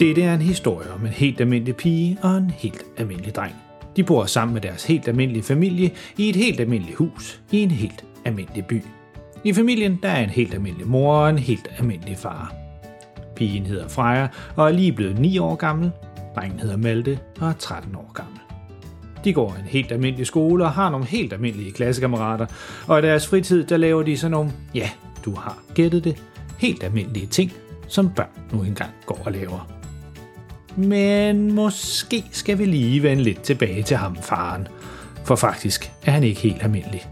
Dette er en historie om en helt almindelig pige og en helt almindelig dreng. De bor sammen med deres helt almindelige familie i et helt almindeligt hus i en helt almindelig by. I familien der er en helt almindelig mor og en helt almindelig far. Pigen hedder Freja og er lige blevet 9 år gammel. Drengen hedder Malte og er 13 år gammel. De går en helt almindelig skole og har nogle helt almindelige klassekammerater, og i deres fritid der laver de sådan nogle, ja, du har gættet det, helt almindelige ting, som børn nu engang går og laver. Men måske skal vi lige vende lidt tilbage til ham, faren. For faktisk er han ikke helt almindelig.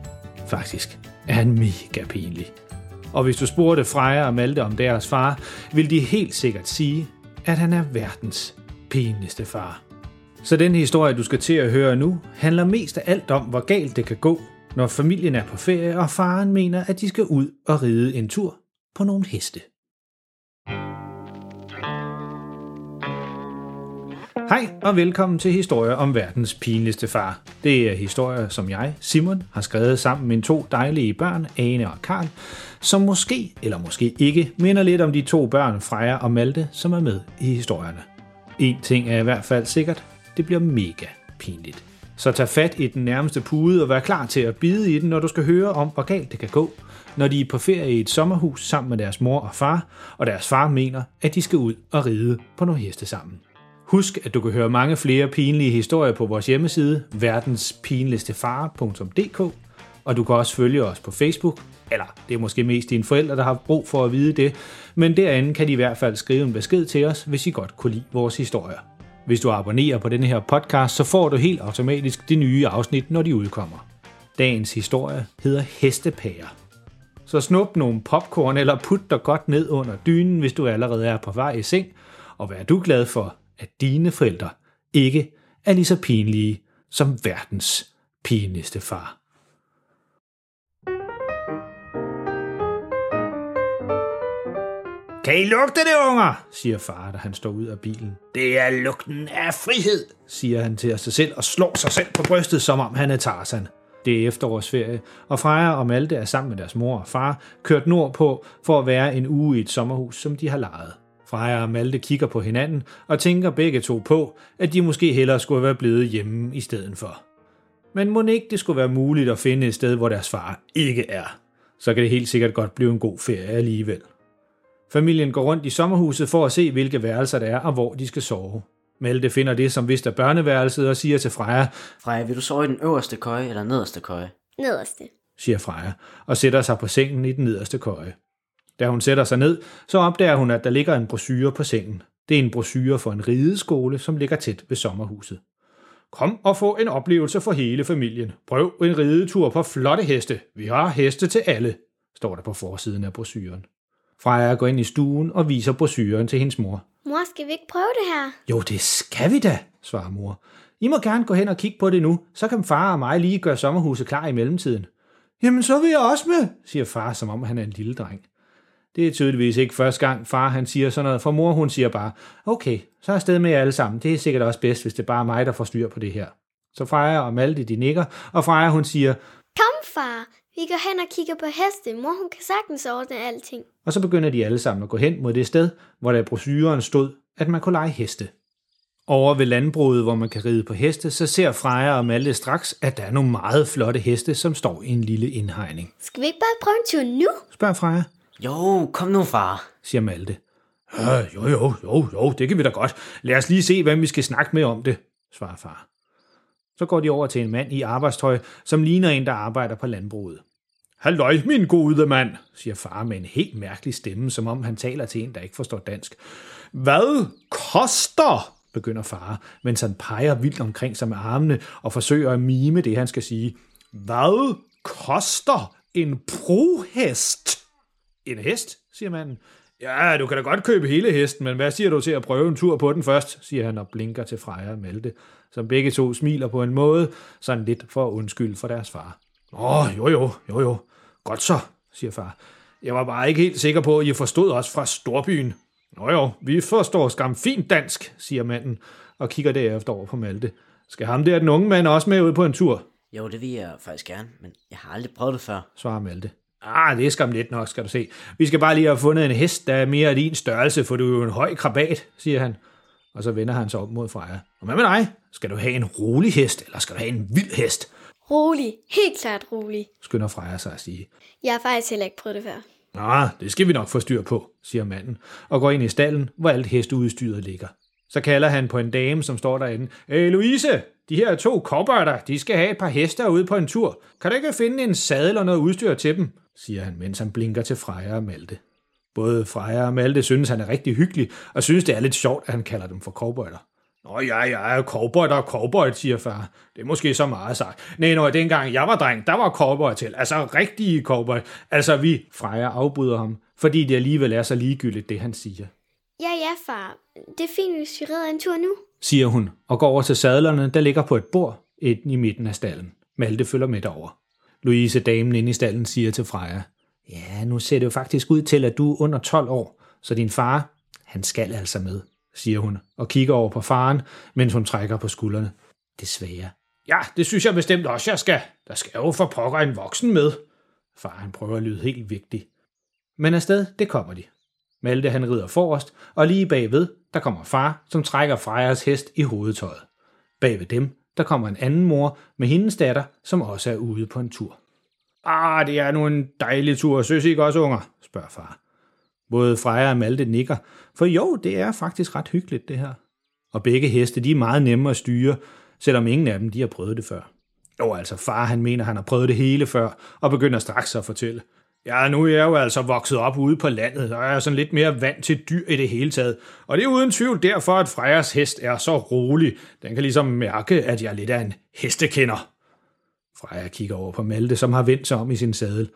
Faktisk er han mega pinlig. Og hvis du spurgte Freja og Malte om deres far, vil de helt sikkert sige, at han er verdens pinligste far. Så den historie, du skal til at høre nu, handler mest af alt om, hvor galt det kan gå, når familien er på ferie, og faren mener, at de skal ud og ride en tur på nogle heste. Hej og velkommen til Historier om verdens pinligste far. Det er historier, som jeg, Simon, har skrevet sammen med mine to dejlige børn, Ane og Karl, som måske, eller måske ikke, minder lidt om de to børn, Freja og Malte, som er med i historierne. En ting er i hvert fald sikkert, det bliver mega pinligt. Så tag fat i den nærmeste pude og vær klar til at bide i den, når du skal høre om, hvor galt det kan gå, når de er på ferie i et sommerhus sammen med deres mor og far, og deres far mener, at de skal ud og ride på nogle heste sammen. Husk, at du kan høre mange flere pinlige historier på vores hjemmeside, verdenspinligstefar.dk, og du kan også følge os på Facebook, eller det er måske mest dine forældre, der har brug for at vide det, men derinde kan de i hvert fald skrive en besked til os, hvis I godt kunne lide vores historier. Hvis du abonnerer på denne her podcast, så får du helt automatisk de nye afsnit, når de udkommer. Dagens historie hedder Hestepærer. Så snup nogle popcorn eller put dig godt ned under dynen, hvis du allerede er på vej i seng, og vær du glad for, at dine forældre ikke er lige så pinlige som verdens pinligste far. Kan I lugte det, unger? siger far, da han står ud af bilen. Det er lugten af frihed, siger han til sig selv og slår sig selv på brystet, som om han er Tarzan. Det er efterårsferie, og Freja og Malte er sammen med deres mor og far kørt nordpå for at være en uge i et sommerhus, som de har lejet. Freja og Malte kigger på hinanden og tænker begge to på, at de måske hellere skulle være blevet hjemme i stedet for. Men må ikke det skulle være muligt at finde et sted, hvor deres far ikke er. Så kan det helt sikkert godt blive en god ferie alligevel. Familien går rundt i sommerhuset for at se, hvilke værelser der er og hvor de skal sove. Malte finder det, som vist er børneværelset, og siger til Freja, Freja, vil du sove i den øverste køje eller nederste køje? Nederste. siger Freja, og sætter sig på sengen i den nederste køje. Da hun sætter sig ned, så opdager hun, at der ligger en brochure på sengen. Det er en brochure for en rideskole, som ligger tæt ved sommerhuset. Kom og få en oplevelse for hele familien. Prøv en ridetur på flotte heste. Vi har heste til alle, står der på forsiden af brochuren. Freja går ind i stuen og viser brochuren til hendes mor. Mor, skal vi ikke prøve det her? Jo, det skal vi da, svarer mor. I må gerne gå hen og kigge på det nu, så kan far og mig lige gøre sommerhuset klar i mellemtiden. Jamen, så vil jeg også med, siger far, som om han er en lille dreng. Det er tydeligvis ikke første gang, far han siger sådan noget, for mor hun siger bare, okay, så er afsted med jer alle sammen. Det er sikkert også bedst, hvis det bare er mig, der får styr på det her. Så Freja og Malte, de nikker, og Freja hun siger, Kom, far. Vi går hen og kigger på heste. Mor, hun kan sagtens ordne alting. og så begynder de alle sammen at gå hen mod det sted, hvor der i brochuren stod, at man kunne lege heste. Over ved landbruget, hvor man kan ride på heste, så ser Freja og Malte straks, at der er nogle meget flotte heste, som står i en lille indhegning. Skal vi ikke bare prøve en tur nu? Spørg Freja, jo, kom nu, far. siger Malte. Ja, jo, jo, jo, jo, det kan vi da godt. Lad os lige se, hvem vi skal snakke med om det, svarer far. Så går de over til en mand i arbejdstøj, som ligner en, der arbejder på landbruget. Halløj, min gode mand, siger far med en helt mærkelig stemme, som om han taler til en, der ikke forstår dansk. Hvad koster, begynder far, mens han peger vildt omkring sig med armene og forsøger at mime det, han skal sige. Hvad koster en prohest? En hest, siger manden. Ja, du kan da godt købe hele hesten, men hvad siger du til at prøve en tur på den først, siger han og blinker til Freja og Malte, som begge to smiler på en måde, sådan lidt for at undskylde for deres far. Åh, jo jo, jo jo. Godt så, siger far. Jeg var bare ikke helt sikker på, at I forstod os fra storbyen. Nå jo, vi forstår skam fint dansk, siger manden, og kigger derefter over på Malte. Skal ham der, den unge mand, også med ud på en tur? Jo, det vil jeg faktisk gerne, men jeg har aldrig prøvet det før. svarer Malte. Ah, det er skam lidt nok, skal du se. Vi skal bare lige have fundet en hest, der er mere af din størrelse, for du er jo en høj krabat, siger han. Og så vender han sig op mod Freja. Og hvad med dig? Skal du have en rolig hest, eller skal du have en vild hest? Rolig. Helt klart rolig. Skynder Freja sig at sige. Jeg har faktisk heller ikke prøvet det før. Nå, det skal vi nok få styr på, siger manden, og går ind i stallen, hvor alt hesteudstyret ligger. Så kalder han på en dame, som står derinde. Hey Louise, de her to kobberter, de skal have et par heste ude på en tur. Kan du ikke finde en sadel og noget udstyr til dem? siger han, mens han blinker til Freja og Malte. Både Freja og Malte synes, han er rigtig hyggelig, og synes, det er lidt sjovt, at han kalder dem for cowboyter. Nå ja, ja, cowboy og cowboy, siger far. Det er måske så meget sagt. Nej, når dengang jeg var dreng, der var cowboy til. Altså rigtige cowboy. Altså vi, Freja afbryder ham, fordi det alligevel er så ligegyldigt, det han siger. Ja, ja, far. Det er fint, hvis vi redder en tur nu. Siger hun, og går over til sadlerne, der ligger på et bord ind i midten af stallen. Malte følger med derover. Louise, damen inde i stallen, siger til Freja, Ja, nu ser det jo faktisk ud til, at du er under 12 år, så din far, han skal altså med, siger hun, og kigger over på faren, mens hun trækker på skuldrene. Desværre. Ja, det synes jeg bestemt også, jeg skal. Der skal jo for pokker en voksen med. Far, han prøver at lyde helt vigtig. Men afsted, det kommer de. Malte, han rider forrest, og lige bagved, der kommer far, som trækker Frejas hest i hovedtøjet. Bagved dem, der kommer en anden mor med hendes datter, som også er ude på en tur. Ah, det er nu en dejlig tur, synes I ikke også, unger? spørger far. Både Freja og Malte nikker, for jo, det er faktisk ret hyggeligt, det her. Og begge heste, de er meget nemme at styre, selvom ingen af dem, de har prøvet det før. Jo, altså far, han mener, han har prøvet det hele før, og begynder straks at fortælle. Ja, nu er jeg jo altså vokset op ude på landet, og jeg er sådan lidt mere vant til dyr i det hele taget. Og det er uden tvivl derfor, at Frejas hest er så rolig. Den kan ligesom mærke, at jeg er lidt af en hestekender. Freja kigger over på Malte, som har vendt sig om i sin sadel.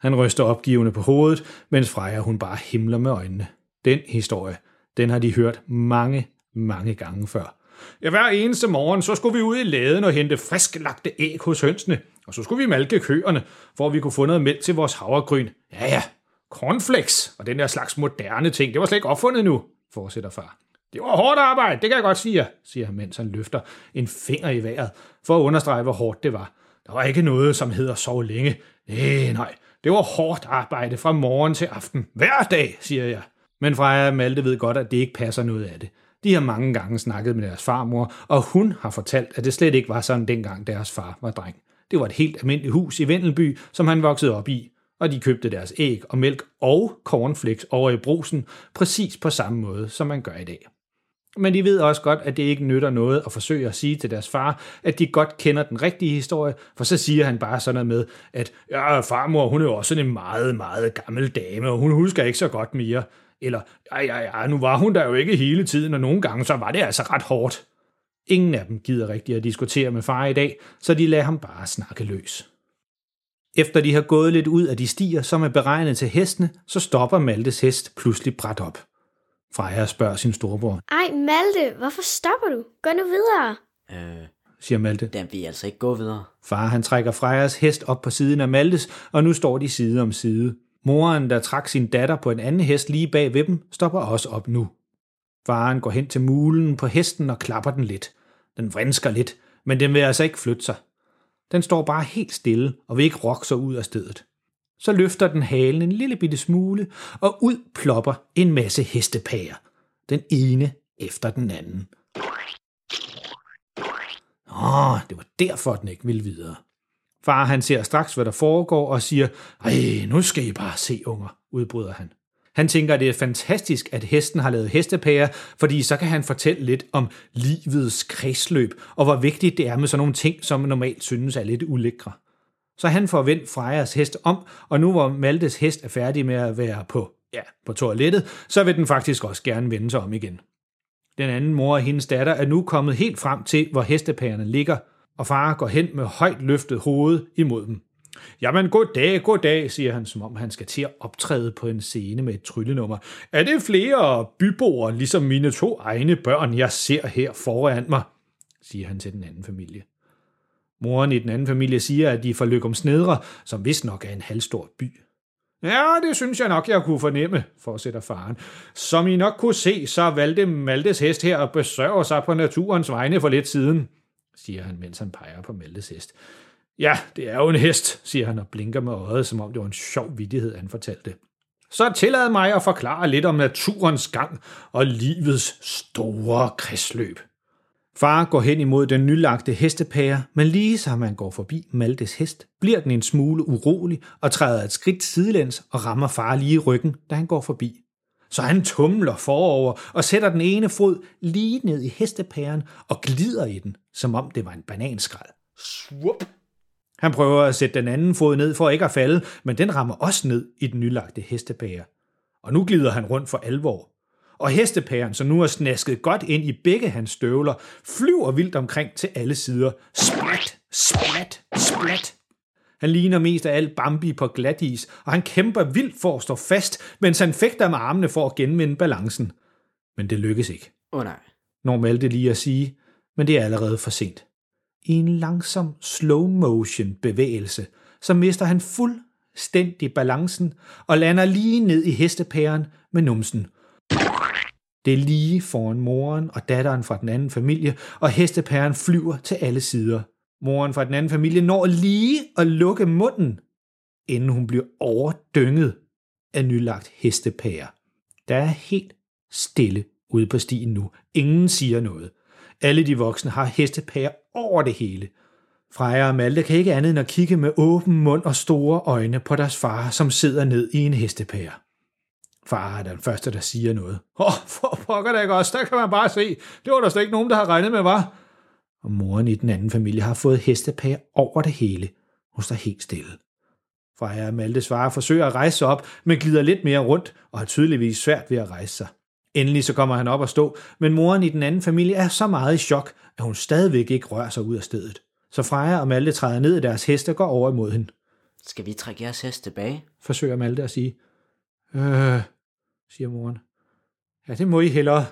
Han ryster opgivende på hovedet, mens Freja hun bare himler med øjnene. Den historie, den har de hørt mange, mange gange før. Ja, hver eneste morgen, så skulle vi ud i laden og hente frisklagte æg hos hønsene, og så skulle vi malke køerne, for at vi kunne få noget mælk til vores havregryn. Ja, ja, cornflakes og den der slags moderne ting, det var slet ikke opfundet nu, fortsætter far. Det var hårdt arbejde, det kan jeg godt sige, siger han, mens han løfter en finger i vejret, for at understrege, hvor hårdt det var. Der var ikke noget, som hedder sove længe. Nej, nej, det var hårdt arbejde fra morgen til aften. Hver dag, siger jeg. Men Freja og Malte ved godt, at det ikke passer noget af det. De har mange gange snakket med deres farmor, og hun har fortalt, at det slet ikke var sådan dengang deres far var dreng. Det var et helt almindeligt hus i Vendelby, som han voksede op i, og de købte deres æg og mælk og cornflakes over i brusen, præcis på samme måde, som man gør i dag. Men de ved også godt, at det ikke nytter noget at forsøge at sige til deres far, at de godt kender den rigtige historie, for så siger han bare sådan noget med, at ja, farmor, hun er jo også sådan en meget, meget gammel dame, og hun husker ikke så godt mere. Eller, ja, ja, ja, nu var hun der jo ikke hele tiden, og nogle gange så var det altså ret hårdt. Ingen af dem gider rigtigt at diskutere med far i dag, så de lader ham bare snakke løs. Efter de har gået lidt ud af de stier, som er beregnet til hestene, så stopper Maltes hest pludselig bræt op. Freja spørger sin storebror. Ej, Malte, hvorfor stopper du? Gå nu videre. Øh, siger Malte. den vil altså ikke gå videre. Far han trækker Frejas hest op på siden af Maltes, og nu står de side om side. Moren, der trak sin datter på en anden hest lige bag ved dem, stopper også op nu. Faren går hen til mulen på hesten og klapper den lidt. Den vrinsker lidt, men den vil altså ikke flytte sig. Den står bare helt stille og vil ikke rokke sig ud af stedet. Så løfter den halen en lille bitte smule, og ud plopper en masse hestepager. Den ene efter den anden. Åh, det var derfor, den ikke ville videre. Far han ser straks, hvad der foregår, og siger, Ej, nu skal I bare se, unger, udbryder han. Han tænker, at det er fantastisk, at hesten har lavet hestepærer, fordi så kan han fortælle lidt om livets kredsløb, og hvor vigtigt det er med sådan nogle ting, som normalt synes er lidt ulækre. Så han får vendt Frejas hest om, og nu hvor Maltes hest er færdig med at være på, ja, på toilettet, så vil den faktisk også gerne vende sig om igen. Den anden mor og hendes datter er nu kommet helt frem til, hvor hestepærerne ligger, og far går hen med højt løftet hoved imod dem. Jamen, god dag, god dag, siger han, som om han skal til at optræde på en scene med et tryllenummer. Er det flere byboere, ligesom mine to egne børn, jeg ser her foran mig? siger han til den anden familie. Moren i den anden familie siger, at de er fra Løgum Snedre, som vist nok er en halvstor by. Ja, det synes jeg nok, jeg kunne fornemme, fortsætter faren. Som I nok kunne se, så valgte Maltes hest her at besørge sig på naturens vegne for lidt siden, siger han, mens han peger på Maltes hest. Ja, det er jo en hest, siger han og blinker med øjet, som om det var en sjov vidighed, han fortalte. så tillad mig at forklare lidt om naturens gang og livets store kredsløb. Far går hen imod den nylagte hestepære, men lige som han går forbi Maltes hest, bliver den en smule urolig og træder et skridt sidelæns og rammer far lige i ryggen, da han går forbi. Så han tumler forover og sætter den ene fod lige ned i hestepæren og glider i den, som om det var en bananskrald. Swup! Han prøver at sætte den anden fod ned for ikke at falde, men den rammer også ned i den nylagte hestepære. Og nu glider han rundt for alvor. Og hestepæren, som nu er snasket godt ind i begge hans støvler, flyver vildt omkring til alle sider. Splat, splat, splat. Han ligner mest af alt Bambi på glatis, og han kæmper vildt for at stå fast, mens han fægter med armene for at genvinde balancen. Men det lykkes ikke. Åh oh, nej. Normalt det lige at sige, men det er allerede for sent. I en langsom slow motion bevægelse, så mister han fuldstændig balancen og lander lige ned i hestepæren med numsen. Det er lige foran moren og datteren fra den anden familie, og hestepæren flyver til alle sider. Moren fra den anden familie når lige at lukke munden, inden hun bliver overdynget af nylagt hestepærer. Der er helt stille ude på stien nu. Ingen siger noget. Alle de voksne har hestepærer over det hele. Freja og Malte kan ikke andet end at kigge med åben mund og store øjne på deres far, som sidder ned i en hestepære. Far er den første, der siger noget. Åh, oh, for pokker da ikke også, der kan man bare se. Det var der slet ikke nogen, der har regnet med, var. Og moren i den anden familie har fået hestepære over det hele. Hun står helt stille. Freja og Malte svarer forsøger at rejse sig op, men glider lidt mere rundt og har tydeligvis svært ved at rejse sig. Endelig så kommer han op og stå, men moren i den anden familie er så meget i chok, at hun stadigvæk ikke rører sig ud af stedet. Så Freja og Malte træder ned i deres heste og går over imod hende. Skal vi trække jeres hest tilbage? Forsøger Malte at sige. Øh, siger moren. Ja, det må I hellere.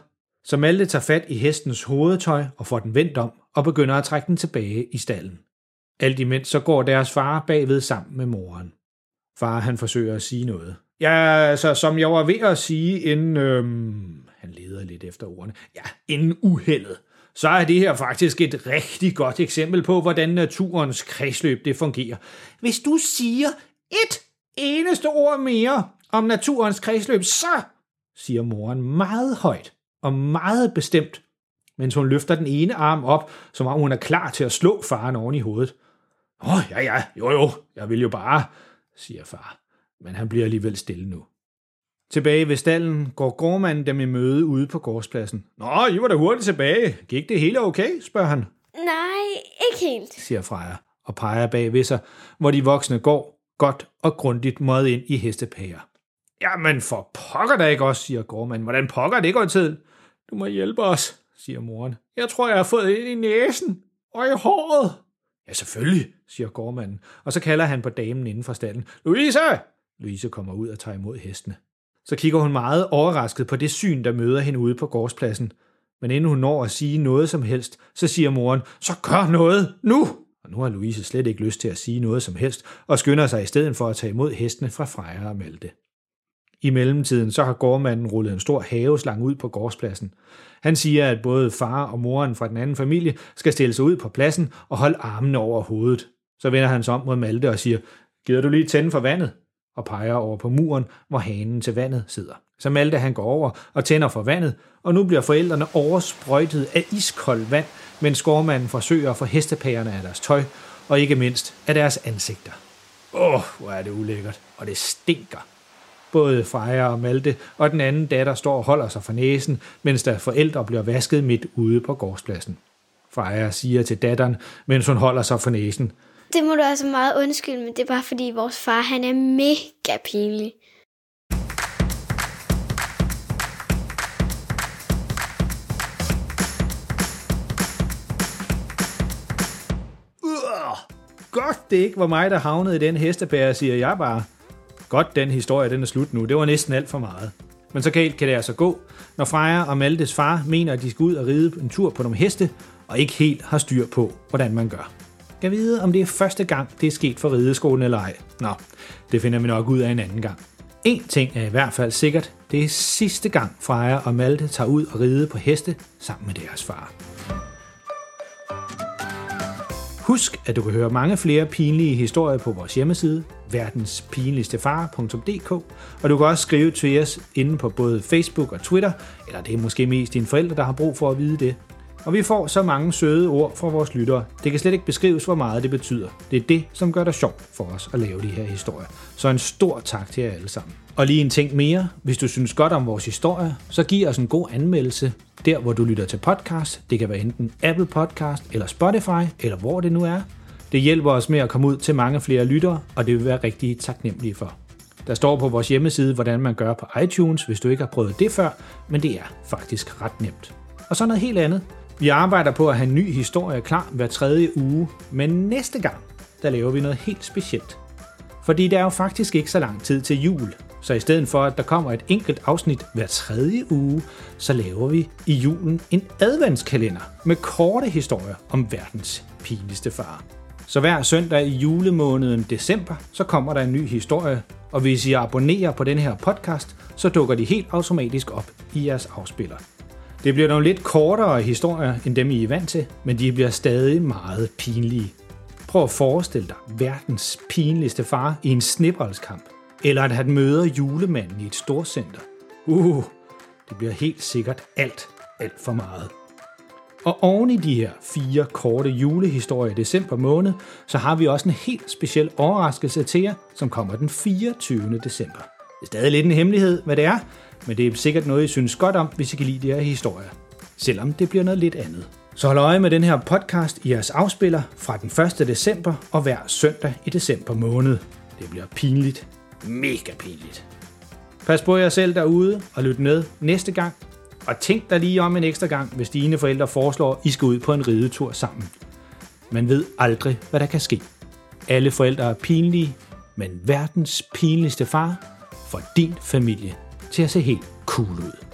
Så Malte tager fat i hestens hovedtøj og får den vendt om og begynder at trække den tilbage i stallen. Alt imens så går deres far bagved sammen med moren. Far han forsøger at sige noget. Ja, altså som jeg var ved at sige, inden øhm, han leder lidt efter ordene, ja, inden uheldet, så er det her faktisk et rigtig godt eksempel på, hvordan naturens kredsløb det fungerer. Hvis du siger et eneste ord mere om naturens kredsløb, så, siger moren meget højt og meget bestemt, mens hun løfter den ene arm op, som om hun er klar til at slå faren oven i hovedet. Åh, oh, ja, ja, jo, jo, jeg vil jo bare, siger far, men han bliver alligevel stille nu. Tilbage ved stallen går gårdmanden dem i møde ude på gårdspladsen. Nå, I var da hurtigt tilbage. Gik det hele okay, spørger han. Nej, ikke helt. siger Freja og peger bag ved sig, hvor de voksne går godt og grundigt måde ind i hestepærer. Jamen for pokker da ikke også, siger gårdmanden. Hvordan pokker det går til? Du må hjælpe os, siger moren. Jeg tror, jeg har fået ind i næsen og i håret. Ja, selvfølgelig, siger gårdmanden, og så kalder han på damen inden for stallen. Louise! Louise kommer ud og tager imod hestene. Så kigger hun meget overrasket på det syn, der møder hende ude på gårdspladsen. Men inden hun når at sige noget som helst, så siger moren, så gør noget nu! Og nu har Louise slet ikke lyst til at sige noget som helst, og skynder sig i stedet for at tage imod hestene fra Freja og Malte. I mellemtiden så har gårdmanden rullet en stor haveslang ud på gårdspladsen. Han siger, at både far og moren fra den anden familie skal stille sig ud på pladsen og holde armene over hovedet. Så vender han sig om mod Malte og siger, gider du lige tænde for vandet? Og peger over på muren, hvor hanen til vandet sidder. Så Malte han går over og tænder for vandet, og nu bliver forældrene oversprøjtet af iskoldt vand, mens gårdmanden forsøger at få hestepærerne af deres tøj, og ikke mindst af deres ansigter. Åh, oh, hvor er det ulækkert, og det stinker. Både Freja og Malte og den anden datter står og holder sig for næsen, mens der forældre bliver vasket midt ude på gårdspladsen. Freja siger til datteren, mens hun holder sig for næsen. Det må du altså meget undskylde, men det er bare fordi vores far, han er mega pinlig. Godt det ikke var mig, der havnede i den hestepære, siger jeg bare. Godt, den historie den er slut nu. Det var næsten alt for meget. Men så galt kan det altså gå, når Freja og Maltes far mener, at de skal ud og ride en tur på nogle heste, og ikke helt har styr på, hvordan man gør. Kan vide, om det er første gang, det er sket for rideskolen eller ej. Nå, det finder vi nok ud af en anden gang. En ting er i hvert fald sikkert, det er sidste gang Freja og Malte tager ud og ride på heste sammen med deres far. Husk, at du kan høre mange flere pinlige historier på vores hjemmeside verdenspinligstefar.dk, og du kan også skrive til os inde på både Facebook og Twitter, eller det er måske mest dine forældre, der har brug for at vide det. Og vi får så mange søde ord fra vores lyttere. Det kan slet ikke beskrives, hvor meget det betyder. Det er det, som gør det sjovt for os at lave de her historier. Så en stor tak til jer alle sammen. Og lige en ting mere. Hvis du synes godt om vores historie, så giv os en god anmeldelse der, hvor du lytter til podcast. Det kan være enten Apple Podcast eller Spotify, eller hvor det nu er. Det hjælper os med at komme ud til mange flere lyttere, og det vil være rigtig taknemmelige for. Der står på vores hjemmeside, hvordan man gør på iTunes, hvis du ikke har prøvet det før, men det er faktisk ret nemt. Og så noget helt andet. Vi arbejder på at have en ny historie klar hver tredje uge, men næste gang, der laver vi noget helt specielt. Fordi der er jo faktisk ikke så lang tid til jul, så i stedet for, at der kommer et enkelt afsnit hver tredje uge, så laver vi i julen en adventskalender med korte historier om verdens pinligste far. Så hver søndag i julemåneden december, så kommer der en ny historie, og hvis I abonnerer på den her podcast, så dukker de helt automatisk op i jeres afspiller. Det bliver nogle lidt kortere historier end dem, I er vant til, men de bliver stadig meget pinlige. Prøv at forestille dig verdens pinligste far i en snibboldskamp, eller at han møder julemanden i et storcenter. Uh, det bliver helt sikkert alt, alt for meget. Og oven i de her fire korte julehistorier i december måned, så har vi også en helt speciel overraskelse til jer, som kommer den 24. december. Det er stadig lidt en hemmelighed, hvad det er, men det er sikkert noget, I synes godt om, hvis I kan lide de her historier. Selvom det bliver noget lidt andet. Så hold øje med den her podcast i jeres afspiller fra den 1. december og hver søndag i december måned. Det bliver pinligt. Mega pinligt. Pas på jer selv derude og lyt med næste gang. Og tænk dig lige om en ekstra gang, hvis dine forældre foreslår, at I skal ud på en ridetur sammen. Man ved aldrig, hvad der kan ske. Alle forældre er pinlige, men verdens pinligste far får din familie til at se helt cool ud.